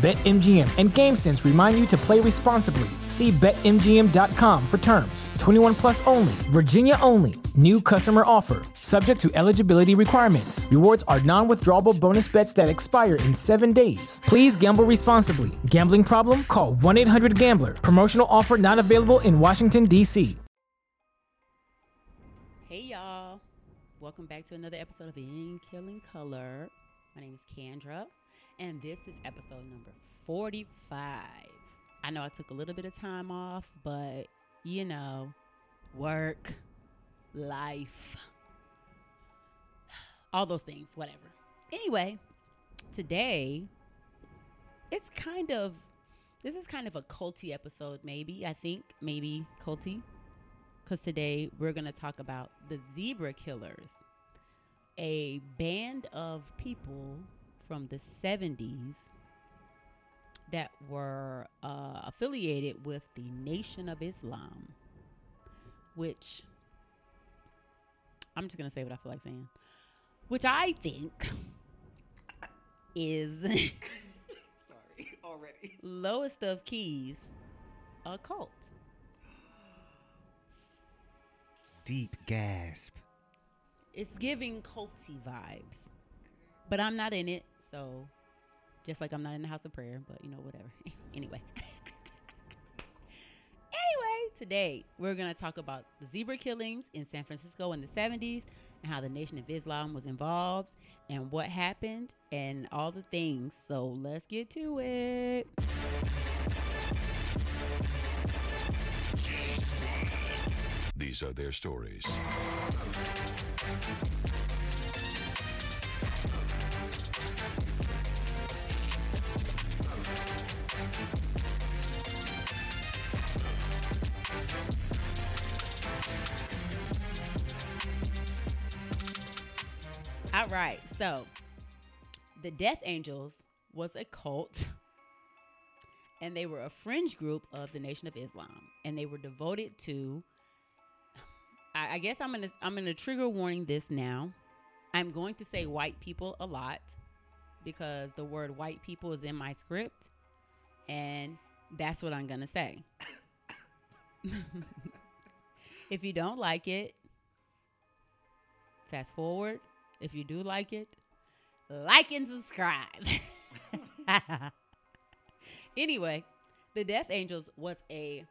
BetMGM and GameSense remind you to play responsibly. See BetMGM.com for terms. 21 plus only, Virginia only. New customer offer, subject to eligibility requirements. Rewards are non withdrawable bonus bets that expire in seven days. Please gamble responsibly. Gambling problem? Call 1 800 Gambler. Promotional offer not available in Washington, D.C. Hey y'all, welcome back to another episode of In Killing Color. My name is Candra, and this is episode number 45. I know I took a little bit of time off, but you know, work, life, all those things, whatever. Anyway, today it's kind of this is kind of a culty episode, maybe. I think maybe culty because today we're going to talk about the Zebra Killers, a band of people from the 70s that were uh, affiliated with the Nation of Islam, which I'm just going to say what I feel like saying, which I think is Sorry, already. lowest of keys a cult. Deep gasp. it's giving culty vibes. But I'm not in it, so just like I'm not in the house of prayer, but you know, whatever. anyway. anyway, today we're gonna talk about the zebra killings in San Francisco in the 70s and how the Nation of Islam was involved and what happened and all the things. So let's get to it. These are their stories. All right. So, the Death Angels was a cult, and they were a fringe group of the Nation of Islam, and they were devoted to. I, I guess I'm gonna I'm gonna trigger warning this now. I'm going to say white people a lot because the word white people is in my script, and that's what I'm gonna say. if you don't like it, fast forward. If you do like it, like and subscribe. anyway, the Death Angels was a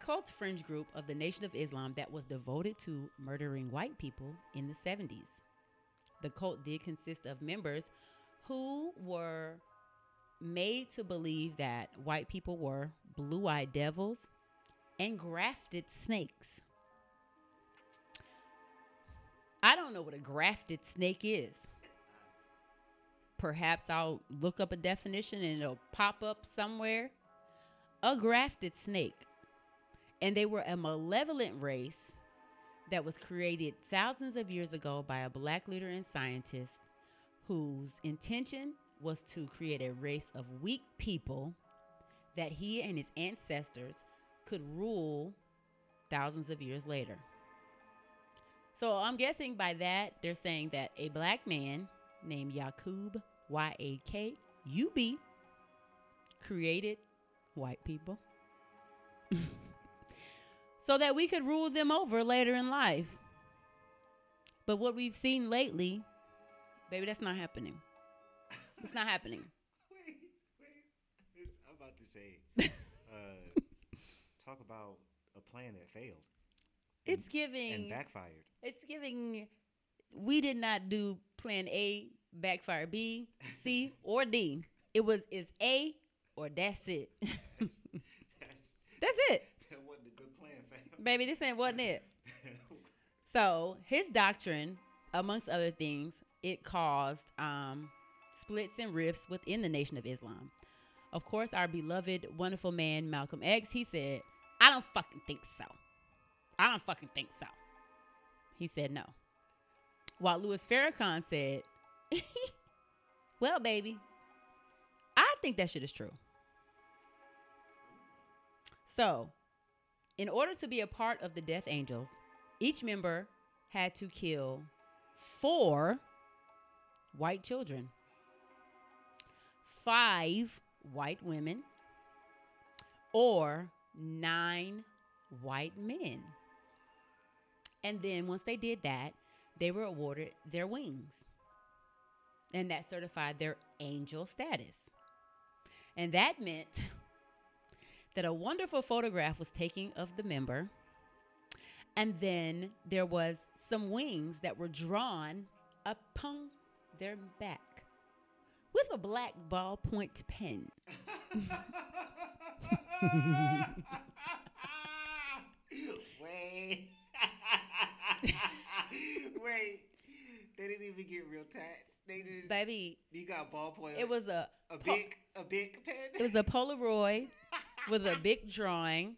cult fringe group of the Nation of Islam that was devoted to murdering white people in the 70s. The cult did consist of members who were made to believe that white people were blue eyed devils and grafted snakes. I don't know what a grafted snake is. Perhaps I'll look up a definition and it'll pop up somewhere. A grafted snake. And they were a malevolent race that was created thousands of years ago by a black leader and scientist whose intention was to create a race of weak people that he and his ancestors could rule thousands of years later. So I'm guessing by that they're saying that a black man named Yakub Y A K U B created white people so that we could rule them over later in life. But what we've seen lately, baby, that's not happening. It's not happening. Wait, wait. I'm about to say, uh, talk about a plan that failed It's giving and backfired. It's giving. We did not do Plan A, backfire B, C, or D. It was is A or that's it. That's, that's it. that wasn't a good plan, fam. Baby, this ain't wasn't it. So his doctrine, amongst other things, it caused um, splits and rifts within the Nation of Islam. Of course, our beloved, wonderful man Malcolm X, he said, "I don't fucking think so. I don't fucking think so." He said no. While Louis Farrakhan said, "Well, baby, I think that shit is true." So, in order to be a part of the Death Angels, each member had to kill four white children, five white women, or nine white men. And then once they did that, they were awarded their wings. And that certified their angel status. And that meant that a wonderful photograph was taken of the member. And then there was some wings that were drawn upon their back with a black ballpoint pen. Wait. Wait. They didn't even get real tats. They just Baby, you got ballpoint. it was a a po- big a big pen. it was a Polaroid with a big drawing,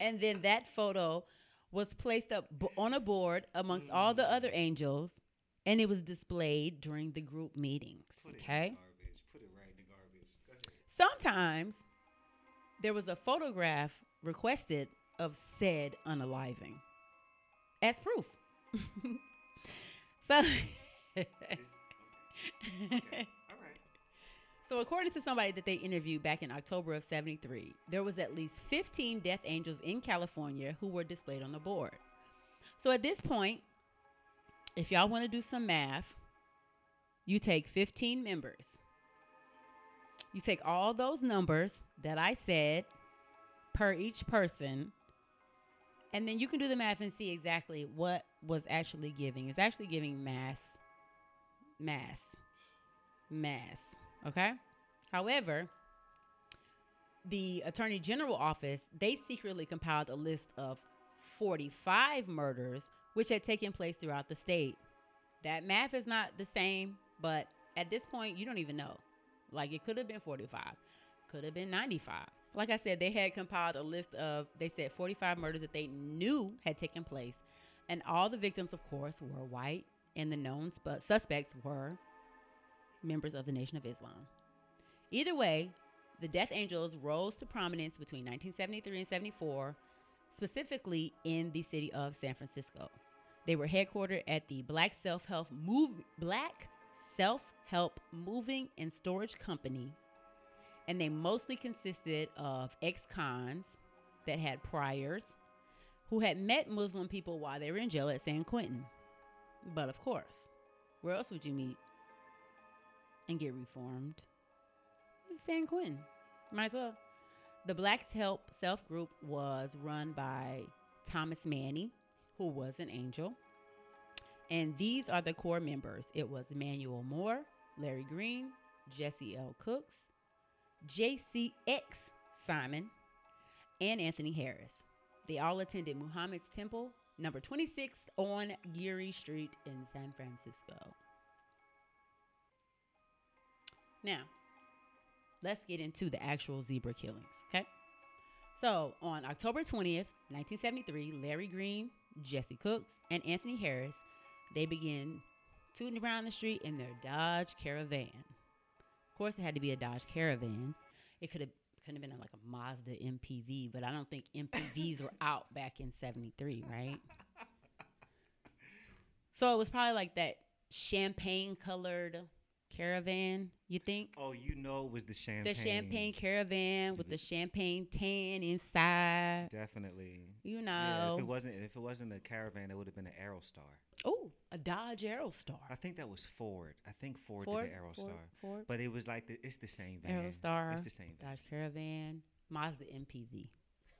and then that photo was placed up on a board amongst all the other mm. angels, and it was displayed during the group meetings. Put it in Okay. the garbage. Put it right in the garbage. Go ahead. Sometimes there was a photograph requested of said unaliving as proof. so, okay. All right. so according to somebody that they interviewed back in October of 73, there was at least 15 death angels in California who were displayed on the board. So at this point, if y'all want to do some math, you take 15 members. You take all those numbers that I said per each person, and then you can do the math and see exactly what was actually giving. It's actually giving mass, mass, mass. Okay? However, the Attorney General office, they secretly compiled a list of 45 murders which had taken place throughout the state. That math is not the same, but at this point, you don't even know. Like it could have been 45, could have been 95. Like I said, they had compiled a list of, they said 45 murders that they knew had taken place. And all the victims, of course, were white, and the known sp- suspects were members of the Nation of Islam. Either way, the Death Angels rose to prominence between 1973 and 74, specifically in the city of San Francisco. They were headquartered at the Black Self Help Move Black Self Help Moving and Storage Company, and they mostly consisted of ex-cons that had priors who had met Muslim people while they were in jail at San Quentin. But of course, where else would you meet and get reformed? San Quentin. Might as well. The Blacks Help Self Group was run by Thomas Manny, who was an angel. And these are the core members. It was Manuel Moore, Larry Green, Jesse L. Cooks, JCX Simon, and Anthony Harris. They all attended Muhammad's Temple, number 26 on Geary Street in San Francisco. Now, let's get into the actual zebra killings, okay? So, on October 20th, 1973, Larry Green, Jesse Cooks, and Anthony Harris, they begin tooting around the street in their Dodge Caravan. Of course, it had to be a Dodge Caravan. It could have could have been like a Mazda MPV, but I don't think MPVs were out back in 73, right? So it was probably like that champagne colored caravan, you think? Oh, you know it was the champagne. The champagne caravan with the champagne tan inside. Definitely. You know, Yeah, if it wasn't if it wasn't a caravan, it would have been an Aerostar. oh, a Dodge Aerostar. I think that was Ford. I think Ford, Ford, did the Aerostar. Ford, Ford. But it was like the, it's the same van. Aerostar. It's the same van. Dodge Caravan, Mazda MPV.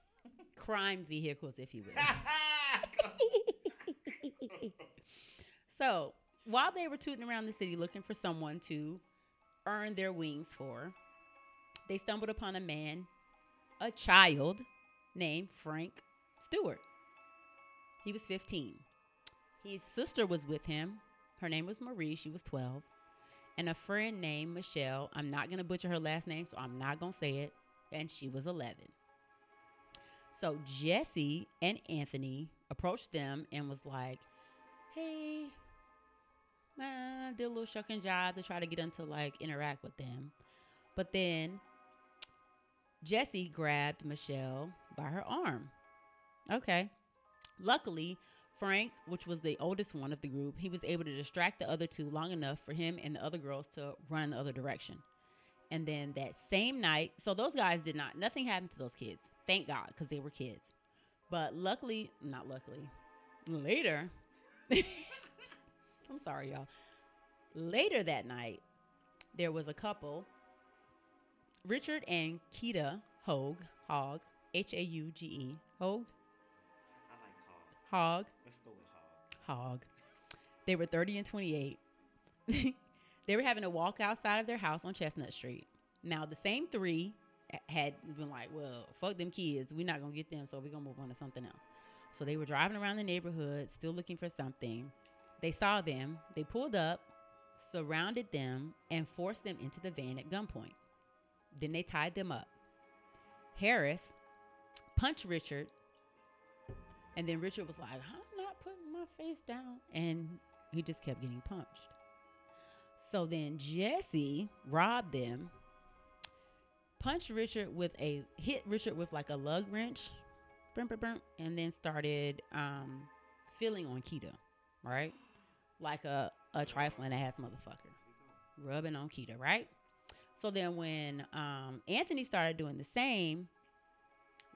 Crime vehicles, if you will. so, while they were tooting around the city looking for someone to earn their wings for, they stumbled upon a man, a child named Frank Stewart. He was 15. His sister was with him. Her name was Marie. She was 12. And a friend named Michelle. I'm not going to butcher her last name, so I'm not going to say it. And she was 11. So Jesse and Anthony approached them and was like, hey, uh, did a little shucking job to try to get them to like interact with them. But then Jesse grabbed Michelle by her arm. Okay. Luckily, Frank, which was the oldest one of the group, he was able to distract the other two long enough for him and the other girls to run in the other direction. And then that same night, so those guys did not, nothing happened to those kids. Thank God, because they were kids. But luckily, not luckily, later, I'm sorry, y'all. Later that night, there was a couple, Richard and Keita Hogue, Hogg, H A U G E, Hogue, I like hog. Hogg, Let's go with hog. Hogg. They were 30 and 28. they were having a walk outside of their house on Chestnut Street. Now, the same three had been like, well, fuck them kids. We're not going to get them, so we're going to move on to something else. So they were driving around the neighborhood, still looking for something. They saw them. They pulled up, surrounded them, and forced them into the van at gunpoint. Then they tied them up. Harris punched Richard, and then Richard was like, I'm not putting my face down. And he just kept getting punched. So then Jesse robbed them, punched Richard with a, hit Richard with like a lug wrench, and then started um, feeling on Keita, right? Like a, a trifling ass motherfucker. Rubbing on Keita, right? So then when um, Anthony started doing the same,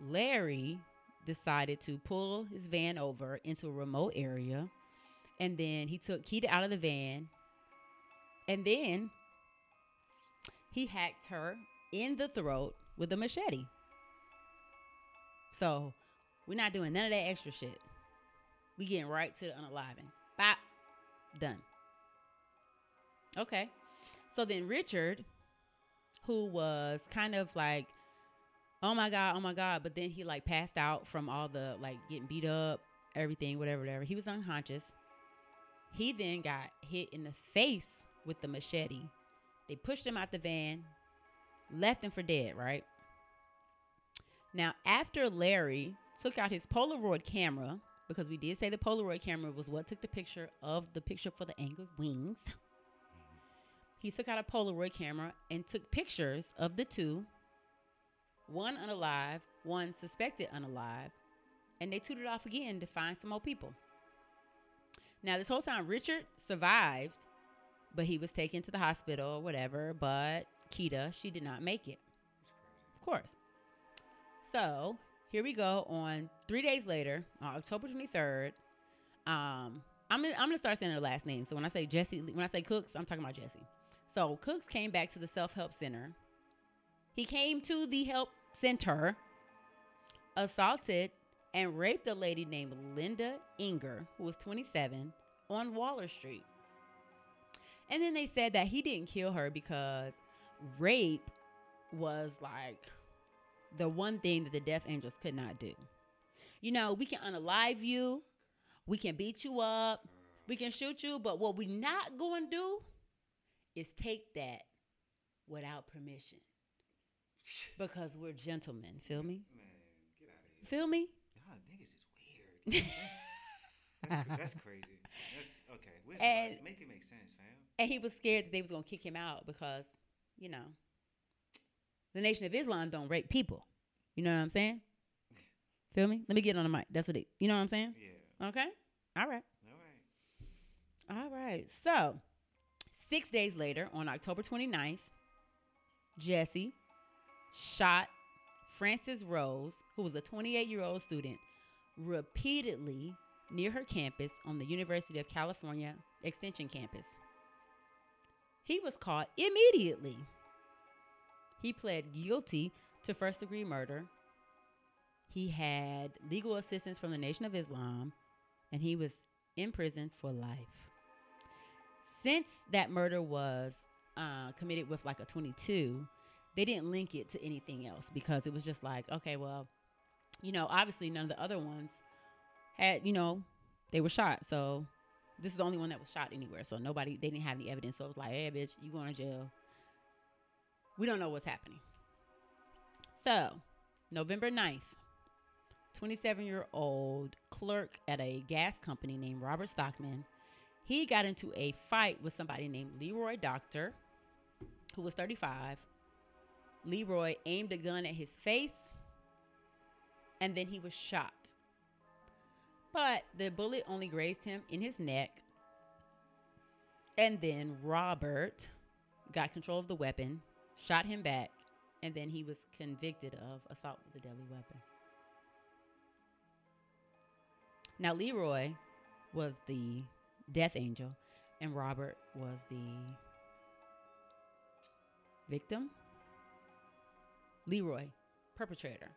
Larry decided to pull his van over into a remote area. And then he took Keita out of the van. And then he hacked her in the throat with a machete. So we're not doing none of that extra shit. We getting right to the unaliving. Bop. Done. Okay. So then Richard, who was kind of like, oh my God, oh my God. But then he like passed out from all the like getting beat up, everything, whatever, whatever. He was unconscious. He then got hit in the face with the machete. They pushed him out the van, left him for dead, right? Now, after Larry took out his Polaroid camera, because we did say the Polaroid camera was what took the picture of the picture for the angled wings. Mm-hmm. He took out a Polaroid camera and took pictures of the two, one unalive, one suspected unalive, and they tooted off again to find some more people. Now, this whole time, Richard survived, but he was taken to the hospital or whatever. But Keita, she did not make it. Of course. So here we go on three days later, on October 23rd. Um, I'm gonna, I'm gonna start saying their last name. So when I say Jesse, when I say Cooks, I'm talking about Jesse. So Cooks came back to the self help center. He came to the help center, assaulted and raped a lady named Linda Inger, who was 27, on Waller Street. And then they said that he didn't kill her because rape was like the one thing that the death angels could not do. You know, we can unalive you, we can beat you up, we can shoot you, but what we're not going to do is take that without permission. Because we're gentlemen, feel me? Man, get out of here. Feel me? Y'all niggas is weird. That's, that's, that's crazy. That's okay. Where's And- make it make sense, fam. And he was scared that they was gonna kick him out because, you know, the Nation of Islam don't rape people. You know what I'm saying? Feel me? Let me get on the mic. That's what it. You know what I'm saying? Yeah. Okay. All right. All right. All right. So, six days later, on October 29th, Jesse shot Frances Rose, who was a 28 year old student, repeatedly near her campus on the University of California Extension campus. He was caught immediately. He pled guilty to first degree murder. He had legal assistance from the Nation of Islam, and he was in prison for life. Since that murder was uh, committed with like a 22, they didn't link it to anything else because it was just like, okay, well, you know, obviously none of the other ones had, you know, they were shot. So this is the only one that was shot anywhere. So nobody, they didn't have any evidence. So it was like, hey, bitch, you going to jail. We don't know what's happening. So November 9th, 27 year old clerk at a gas company named Robert Stockman. He got into a fight with somebody named Leroy Doctor, who was 35. Leroy aimed a gun at his face and then he was shot. But the bullet only grazed him in his neck. And then Robert got control of the weapon, shot him back, and then he was convicted of assault with a deadly weapon. Now, Leroy was the death angel, and Robert was the victim. Leroy, perpetrator.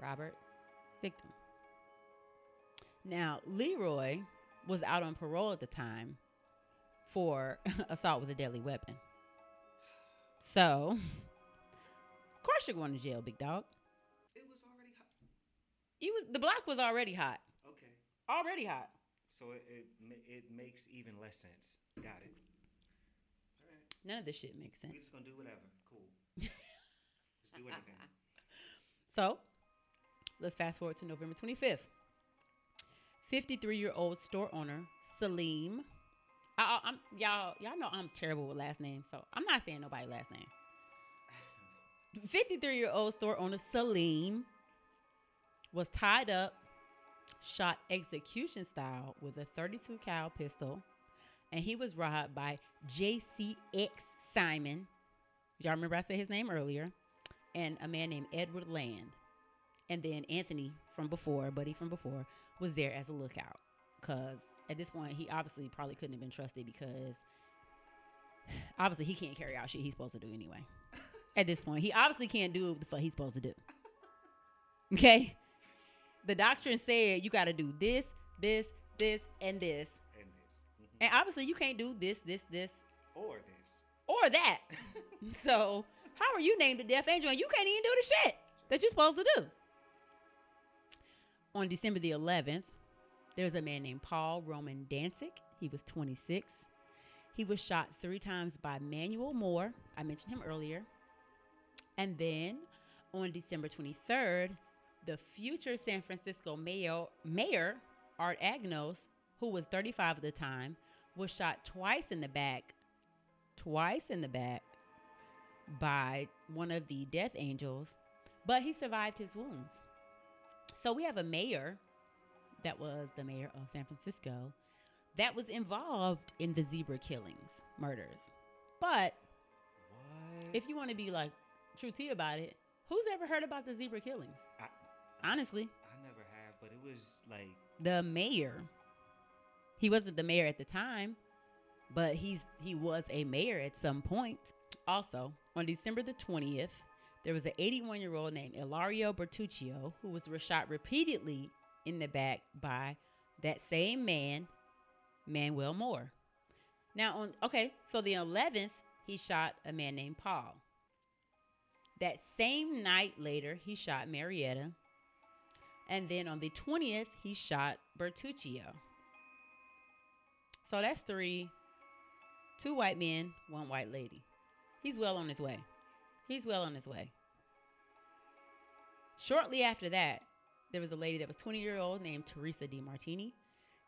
Robert, victim. Now, Leroy was out on parole at the time for assault with a deadly weapon. So, of course you're going to jail, big dog. It was already hot. You was the block was already hot. Okay. Already hot. So it, it it makes even less sense. Got it. All right. None of this shit makes sense. We're just gonna do whatever. Cool. Let's do anything. So, let's fast forward to November 25th. 53 year old store owner Salim. I, I'm y'all y'all know I'm terrible with last names, so I'm not saying nobody's last name. 53 year old store owner Salim was tied up, shot execution style with a 32 cal pistol, and he was robbed by JCX Simon. Y'all remember I said his name earlier, and a man named Edward Land. And then Anthony from before, Buddy from before, was there as a lookout. Because at this point, he obviously probably couldn't have been trusted because obviously he can't carry out shit he's supposed to do anyway. At this point, he obviously can't do what the fuck he's supposed to do. Okay? The doctrine said you got to do this, this, this, and this. And this. Mhm. And obviously, you can't do this, this, this, Or this. or that. so, how are you named the death angel and you can't even do the shit that you're supposed to do? On December the 11th, there's a man named Paul Roman Danzig. He was 26. He was shot three times by Manuel Moore. I mentioned him earlier. And then on December 23rd, the future San Francisco mayor, mayor Art Agnos, who was 35 at the time, was shot twice in the back, twice in the back by one of the death angels, but he survived his wounds. So we have a mayor that was the mayor of San Francisco that was involved in the zebra killings, murders. But What? if you want to be like true T about it, who's ever heard about the zebra killings? I, Honestly, I never have, but it was like the mayor. He wasn't the mayor at the time, but he's he was a mayor at some point. Also, on December the 20th, there was an 81 year old named Ilario Bertuccio who was shot repeatedly in the back by that same man, Manuel Moore. Now, on okay, so the 11th, he shot a man named Paul. That same night later, he shot Marietta. And then on the 20th, he shot Bertuccio. So that's three two white men, one white lady. He's well on his way. He's well on his way. Shortly after that, there was a lady that was 20 year old named Teresa DiMartini.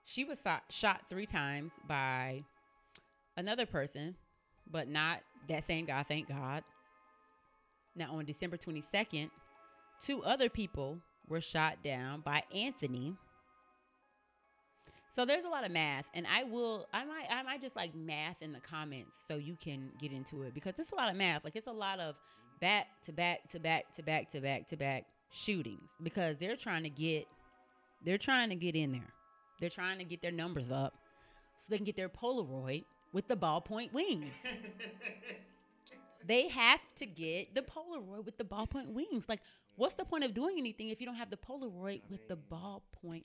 She was so- shot three times by another person, but not that same guy, thank God. Now, on December 22nd, two other people were shot down by Anthony. So there's a lot of math, and I will, I might, I might just like math in the comments so you can get into it because it's a lot of math. Like it's a lot of back to back to back to back to back to back shootings because they're trying to get, they're trying to get in there. They're trying to get their numbers up so they can get their Polaroid with the ballpoint wings. they have to get the Polaroid with the ballpoint wings. Like, what's the point of doing anything if you don't have the Polaroid with the ballpoint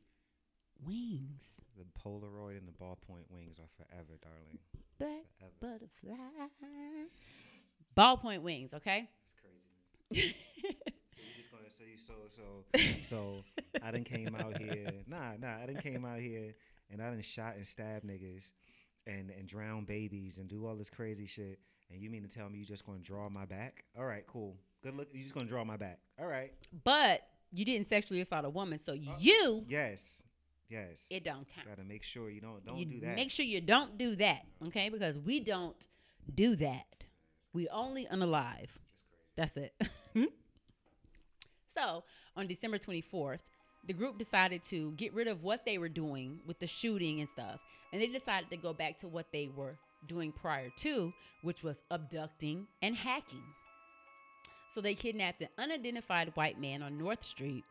wings? the Polaroid and the ballpoint wings are forever, darling. Black Forever. butterfly. Ballpoint wings, okay? It's crazy. so we're just gonna so you so so so I done came out here. Nah, nah, I done came out here and I done shot and stabbed niggas and and drown babies and do all this crazy shit. And you mean to tell me you just gonna draw my back? All right, cool. Good look. You just gonna draw my back? All right. But you didn't sexually assault a woman, so Uh, you Yes. Yes. it don't count. Gotta make sure you don't don't you do that. Make sure you don't do that, okay? Because we don't do that. We only unalive. That's it. so on December 24th, the group decided to get rid of what they were doing with the shooting and stuff, and they decided to go back to what they were doing prior to, which was abducting and hacking. So they kidnapped an unidentified white man on North Street,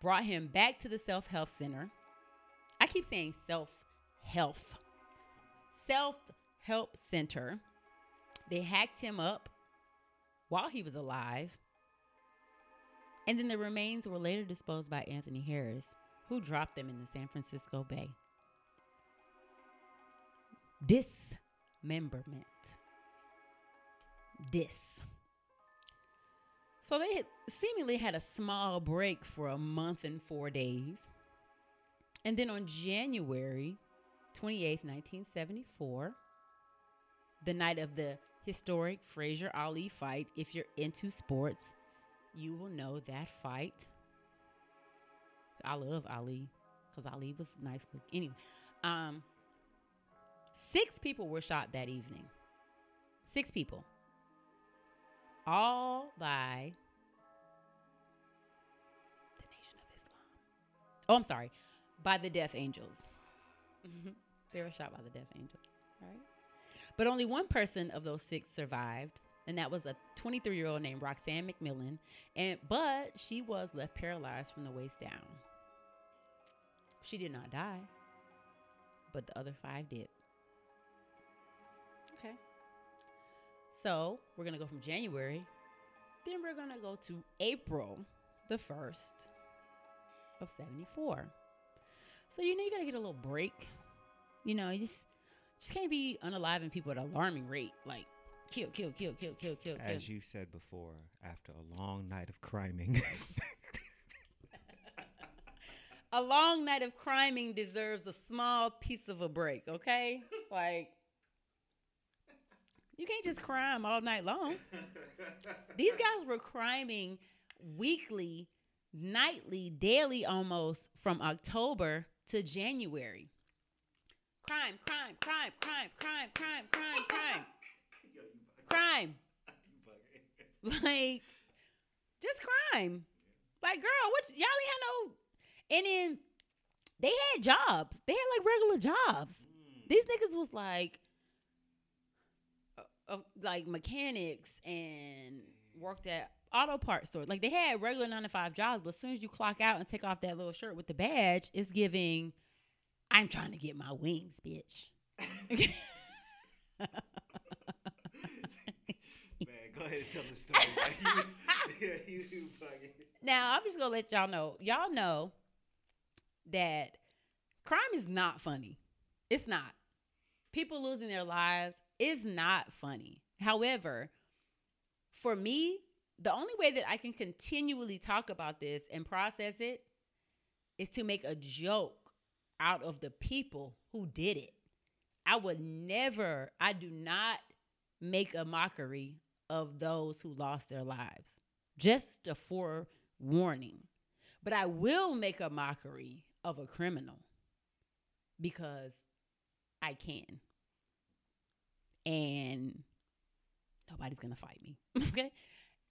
brought him back to the self help center. I keep saying self health, self help center. They hacked him up while he was alive. And then the remains were later disposed by Anthony Harris, who dropped them in the San Francisco Bay. Dismemberment. Dis. So they had seemingly had a small break for a month and four days. And then on January 28th, 1974, the night of the historic Frazier Ali fight, if you're into sports, you will know that fight. I love Ali because Ali was nice. Look. Anyway, um, six people were shot that evening. Six people. All by the Nation of Islam. Oh, I'm sorry. By the Death Angels. they were shot by the Death Angels. Right. But only one person of those six survived, and that was a 23 year old named Roxanne McMillan. And but she was left paralyzed from the waist down. She did not die, but the other five did. Okay. So we're gonna go from January, then we're gonna go to April the first of '74. So you know you gotta get a little break. You know, you just just can't be unaliving people at an alarming rate. Like kill, kill, kill, kill, kill, kill, kill. As you said before, after a long night of criming. a long night of criming deserves a small piece of a break, okay? Like, you can't just crime all night long. These guys were criming weekly, nightly, daily almost from October to January. Crime, crime, crime, crime, crime, crime, crime, crime. Crime. Like, just crime. Like, girl, what y'all ain't had no and then they had jobs. They had like regular jobs. These niggas was like, uh, uh, like mechanics and worked at auto parts store. Like they had regular nine to five jobs, but as soon as you clock out and take off that little shirt with the badge, it's giving. I'm trying to get my wings, bitch. Ahead and tell the story. you fucking. now I'm just gonna let y'all know. Y'all know that crime is not funny. It's not. People losing their lives is not funny. However, for me, the only way that I can continually talk about this and process it is to make a joke out of the people who did it. I would never, I do not make a mockery of those who lost their lives. Just a forewarning. But I will make a mockery of a criminal because I can. And nobody's going to fight me. okay?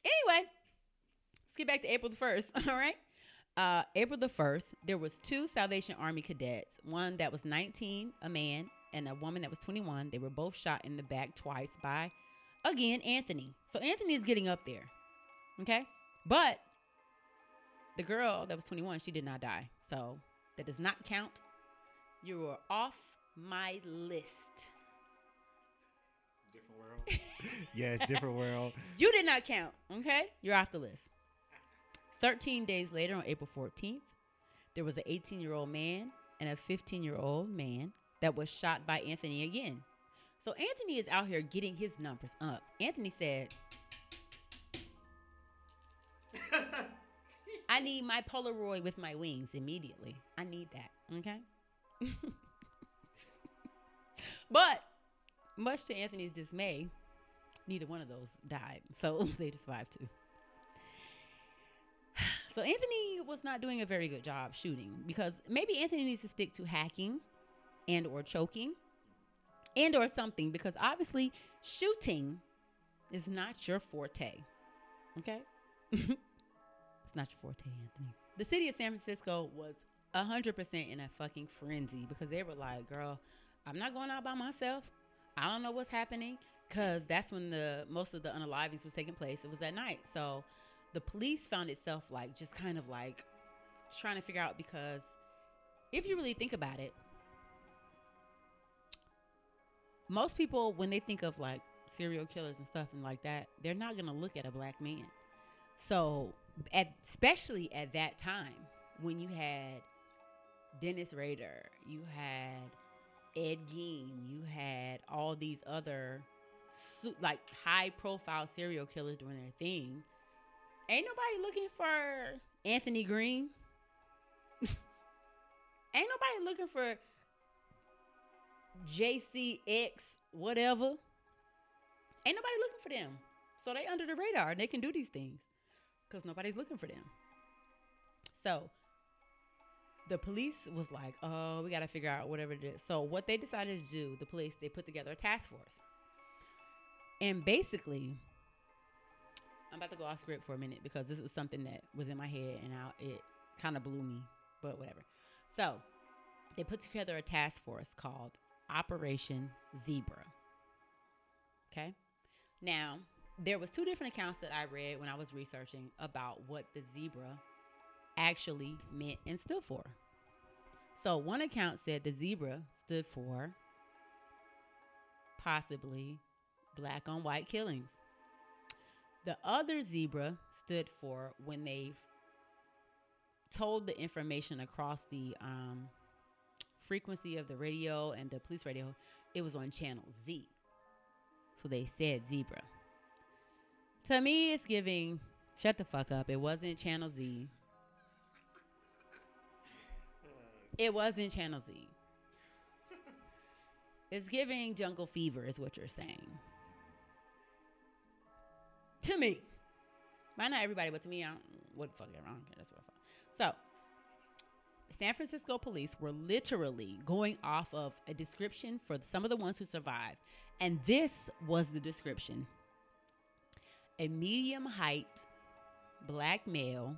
Anyway, let's get back to April the 1st. All right? Uh, April the 1st, there was two Salvation Army cadets. One that was 19, a man, and a woman that was 21. They were both shot in the back twice by, again, Anthony. So Anthony is getting up there. Okay? But the girl that was 21, she did not die. So that does not count. You were off my list. Different world. yes, different world. You did not count. Okay? You're off the list. 13 days later, on April 14th, there was an 18 year old man and a 15 year old man that was shot by Anthony again. So Anthony is out here getting his numbers up. Anthony said, I need my Polaroid with my wings immediately. I need that. Okay. but much to Anthony's dismay, neither one of those died. So they just survived too. So Anthony was not doing a very good job shooting because maybe Anthony needs to stick to hacking and or choking and or something because obviously shooting is not your forte. Okay? it's not your forte, Anthony. The city of San Francisco was 100% in a fucking frenzy because they were like, girl, I'm not going out by myself. I don't know what's happening because that's when the most of the unalivings was taking place. It was at night. So the police found itself like just kind of like trying to figure out because if you really think about it, most people when they think of like serial killers and stuff and like that, they're not gonna look at a black man. So, at, especially at that time when you had Dennis Rader, you had Ed Gein, you had all these other like high profile serial killers doing their thing. Ain't nobody looking for Anthony Green. Ain't nobody looking for JCX whatever. Ain't nobody looking for them. So they under the radar and they can do these things because nobody's looking for them. So the police was like, oh, we got to figure out whatever it is. So what they decided to do, the police, they put together a task force. And basically, I'm about to go off script for a minute because this is something that was in my head and I, it kind of blew me, but whatever. So they put together a task force called Operation Zebra. Okay. Now, there was two different accounts that I read when I was researching about what the zebra actually meant and stood for. So, one account said the zebra stood for possibly black on white killings. The other zebra stood for when they told the information across the um, frequency of the radio and the police radio, it was on channel Z. So they said zebra. To me, it's giving shut the fuck up. It wasn't channel Z. It wasn't channel Z. It's giving jungle fever, is what you're saying. To me. Might not everybody, but to me, I don't what the fuck is wrong. That's what I. So San Francisco police were literally going off of a description for some of the ones who survived. And this was the description a medium height black male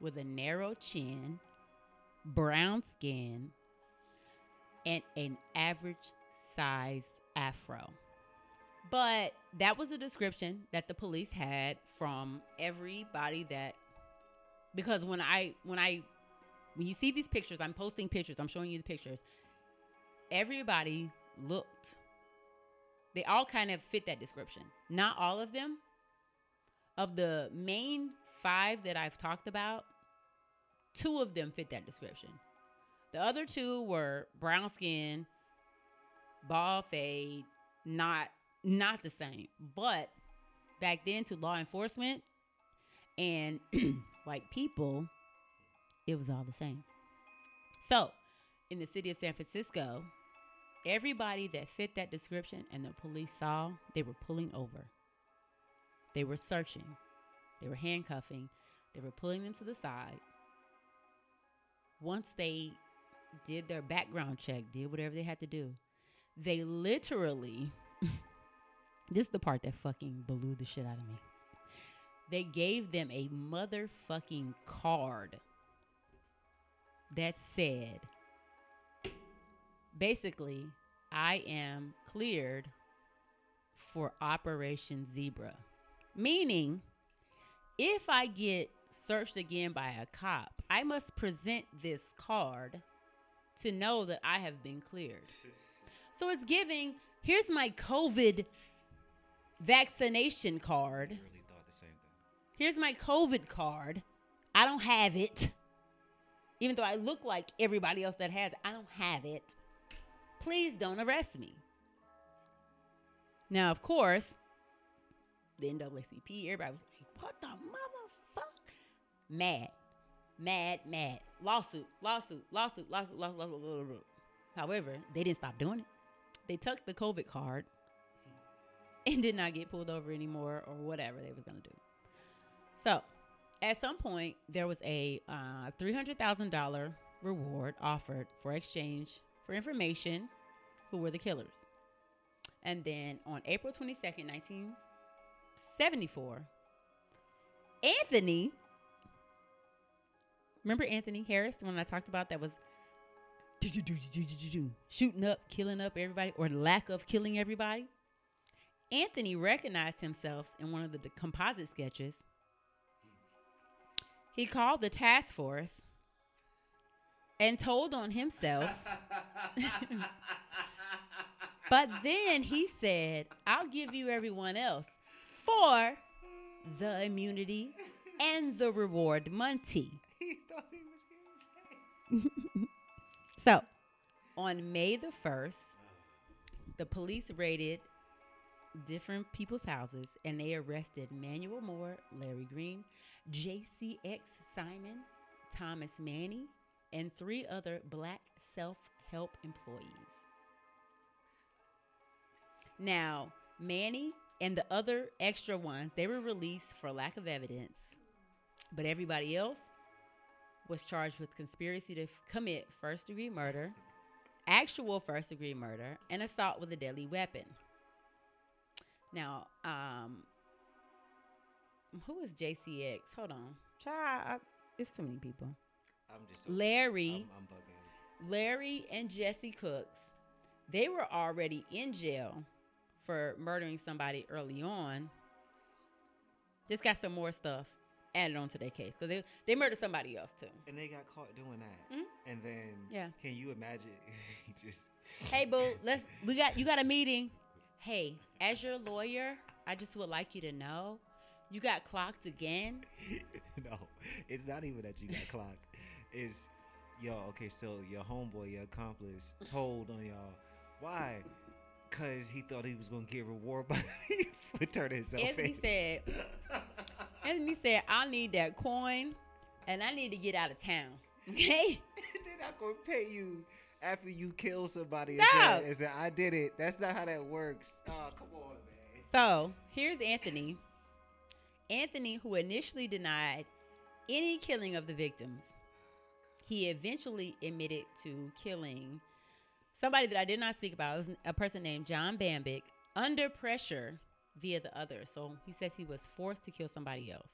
with a narrow chin, brown skin, and an average size afro. But that was a description that the police had from everybody that because when I when I when you see these pictures, I'm posting pictures, I'm showing you the pictures. Everybody looked they all kind of fit that description. Not all of them. Of the main five that I've talked about, two of them fit that description. The other two were brown skin, bald fade, not not the same. But back then to law enforcement and white people, it was all the same. So, in the city of San Francisco, everybody that fit that description and the police saw, they were pulling over. They were searching. They were handcuffing. They were pulling them to the side. Once they did their background check, did whatever they had to do, they literally, this is the part that fucking blew the shit out of me. They gave them a motherfucking card that said, basically, I am cleared for Operation Zebra. Meaning, if I get searched again by a cop, I must present this card to know that I have been cleared. So it's giving, here's my COVID vaccination card. Really thought the same thing. Here's my COVID card. I don't have it. Even though I look like everybody else that has it, I don't have it. Please don't arrest me. Now, of course, the NAACP, everybody was like, what the motherfucker? mad, mad, mad. Lawsuit, lawsuit, lawsuit, lawsuit, lawsuit, lawsuit. lawsuit. However, they didn't stop doing it. They took the COVID card and did not get pulled over anymore or whatever they was gonna do. So, at some point, there was a uh, three hundred thousand dollar reward offered for exchange for information who were the killers. And then on April twenty second, nineteen seventy four, Anthony. Remember Anthony Harris, the one I talked about that was shooting up, killing up everybody, or lack of killing everybody? Anthony recognized himself in one of the composite sketches. He called the task force and told on himself. but then he said, I'll give you everyone else for the immunity and the reward money. he thought he was getting. So, on May the 1st, the police raided different people's houses and they arrested Manuel Moore, Larry Green, JCX Simon, Thomas Manney, and three other black self help employees. Now, Manney and the other extra ones, they were released for lack of evidence, but everybody else was charged with conspiracy to f- commit first degree murder, actual first degree murder, and assault with a deadly weapon. Now, um, who is JCX? Hold on, child, I, it's too many people. I'm just so, Larry, I'm, I'm bugging. Larry, and Jesse Cooks, they were already in jail for murdering somebody early on. Just got some more stuff added on to their case because they they murdered somebody else too. And they got caught doing that. Mhm. And then, Yeah. can you imagine? just Hey, boo, let's we got you got a meeting. Hey, as your lawyer, I just would like you to know you got clocked again. no, it's not even that you got clocked. It's yo, okay, so your homeboy, your accomplice, told on y'all. Why? Cause he thought he was gonna get reward by for turning himself Anthony in. said, Anthony said, I need that coin and I need to get out of town. Okay? They're not gonna pay you after you kill somebody and say, and say, I did it. That's not how that works. Oh, come on, man. So here's Anthony. Anthony, who initially denied any killing of the victims, he eventually admitted to killing somebody that I did not speak about. It was a person named John Bambic under pressure via the others. So he says he was forced to kill somebody else.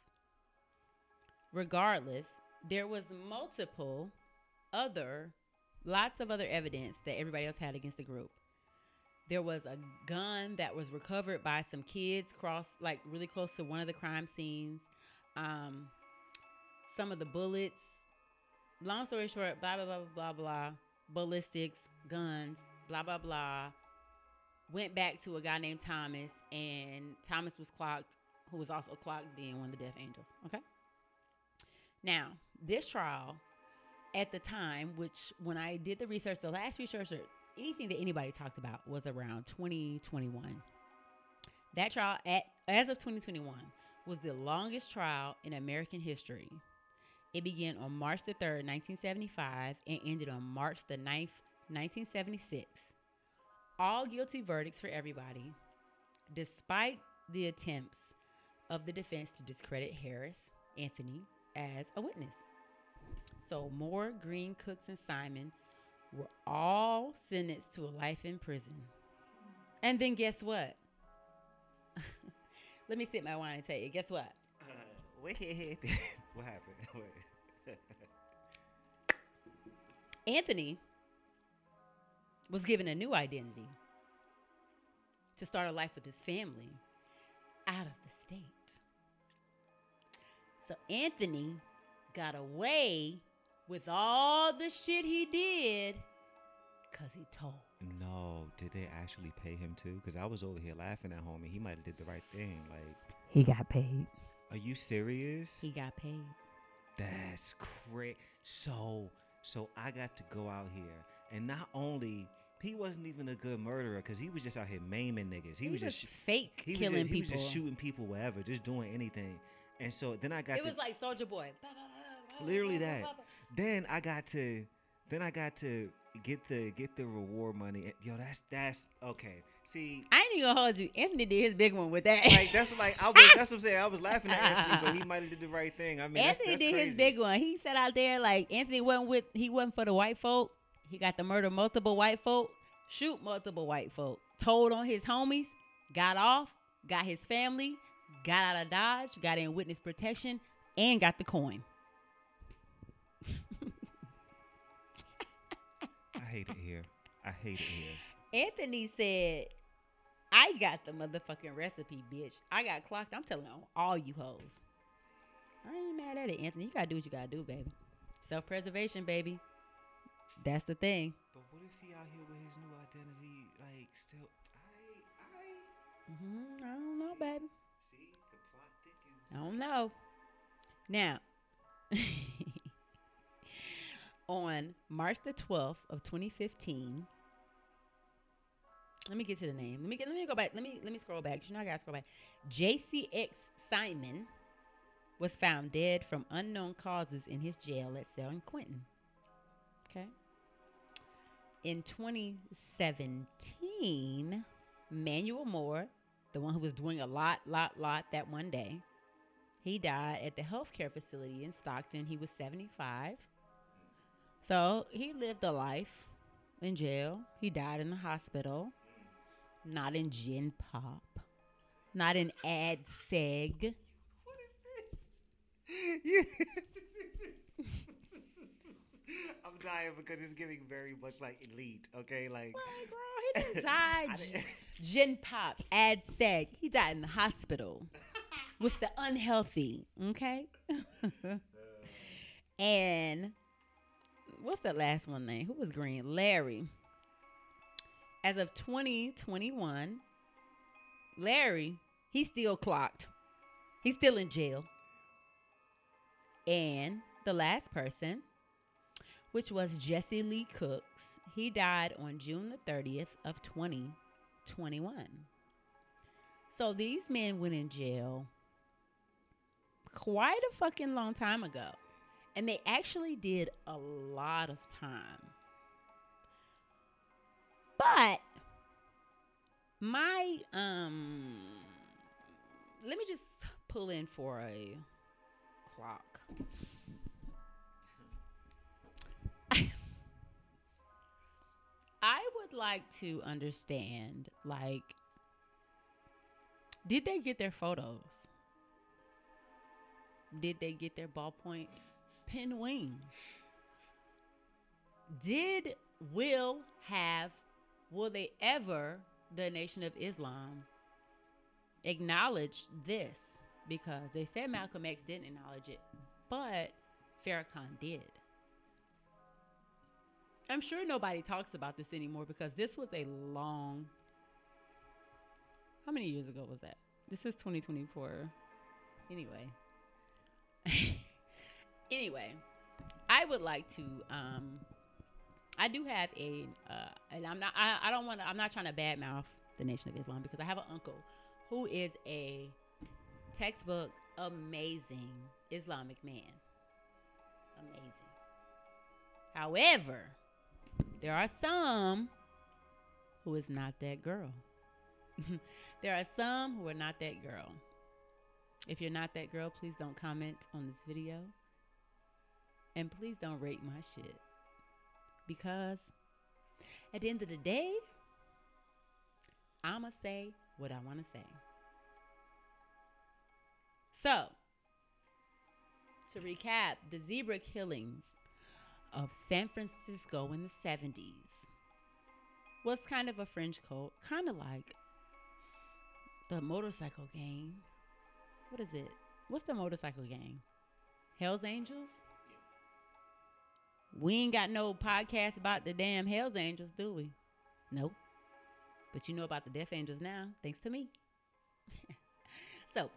Regardless, there was multiple other, lots of other evidence that everybody else had against the group there was a gun that was recovered by some kids cross like really close to one of the crime scenes. Um some of the bullets long story short blah blah blah blah blah ballistics guns blah blah blah went back to a guy named thomas and thomas was clocked who was also clocked being one of the death angels okay? Now this trial at the time which when i did the research the last research or anything that anybody talked about was around 2021 that trial at as of 2021 was the longest trial in american history. It began on march the 3rd 1975 and ended on march the 9th 1976 all guilty verdicts for everybody despite the attempts of the defense to discredit harris anthony as a witness. So Moore, Green, Cooks, and Simon were all sentenced to a life in prison. And then guess what? Let me sip my wine and tell you. Guess what? Uh, what happened? what happened? Anthony was given a new identity to start a life with his family out of the state. So Anthony got away with all the shit he did because he told. No, did they actually pay him too? Because I was over here laughing at home, and he might have did the right thing. Like, He got paid. are you serious? He got paid. That's crazy. So, so I got to go out here, and not only he wasn't even a good murderer, because he was just out here maiming niggas. He, He, was, was, just fake he was killing just, he was just shooting people wherever, just doing anything. And so then I got it to, was like Soldier Boy. Literally that. Then I got to, then I got to get the get the reward money. Yo, that's that's okay. See, I ain't even gonna hold you. Anthony did his big one with that. like that's like I was that's what I'm saying. I was laughing at Anthony, but he might have did the right thing. I mean, that's, Anthony that's did crazy. his big one. He sat out there like Anthony wasn't with he wasn't for the white folk. He got to murder multiple white folk, shoot multiple white folk, told on his homies, got off, got his family, got out of Dodge, got in witness protection, and got the coin. I hate it here. I hate it here. Anthony said, I got the motherfucking recipe, bitch. I got clocked. I'm telling on all you hoes. I ain't mad at it, Anthony. You gotta do what you gotta do, baby. Self preservation, baby. That's the thing. But what if he out here with his new identity, like still? I I hmm I don't know, baby. see the plot thickens. I don't know. Now, on March the 12th of 2015, let me get to the name. Let me get. Let me go back. Let me let me scroll back. You know I gotta scroll back. JCX Simon was found dead from unknown causes in his jail at San Quentin. Okay. In 2017, Manuel Moore, the one who was doing a lot, lot, lot that one day, he died at the healthcare facility in Stockton. He was 75. So he lived a life in jail. He died in the hospital, not in gen pop, not in ad seg. What is this? You. I'm dying because it's giving very much like elite. Okay, like. Bro, he didn't die. Didn't- Gen pop, ad seg. He died in the hospital with the unhealthy. Okay. and what's that last one name? Who was green? Larry. As of 2021, Larry, he's still clocked. He's still in jail. And the last person, which was Jesse Lee Cooks, he died on June the 30th of 2021. So these men went in jail quite a fucking long time ago. And they actually did a lot of time. But my um let me just pull in for a clock. I would like to understand like did they get their photos? Did they get their ballpoint pen wings? Did will have will they ever the nation of Islam acknowledge this because they said Malcolm X didn't acknowledge it, but Farrakhan did. I'm sure nobody talks about this anymore because this was a long. How many years ago was that? This is 2024. Anyway. anyway, I would like to. Um, I do have a, uh, and I'm not. I, I don't want. I'm not trying to badmouth the Nation of Islam because I have an uncle who is a textbook amazing Islamic man. Amazing. However, there are some who is not that girl. there are some who are not that girl. If you're not that girl, please don't comment on this video. And please don't rate my shit. Because at the end of the day, I'ma say what I wanna say. So, to recap, the zebra killings of San Francisco in the 70s was kind of a fringe cult, kind of like the motorcycle gang. What is it? What's the motorcycle gang? Hells Angels? We ain't got no podcast about the damn Hells Angels, do we? Nope. But you know about the Death Angels now, thanks to me. so,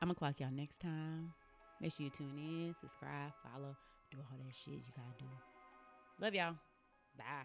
I'm gonna clock y'all next time. Make sure you tune in, subscribe, follow, do all that shit you gotta do. Love y'all. Bye.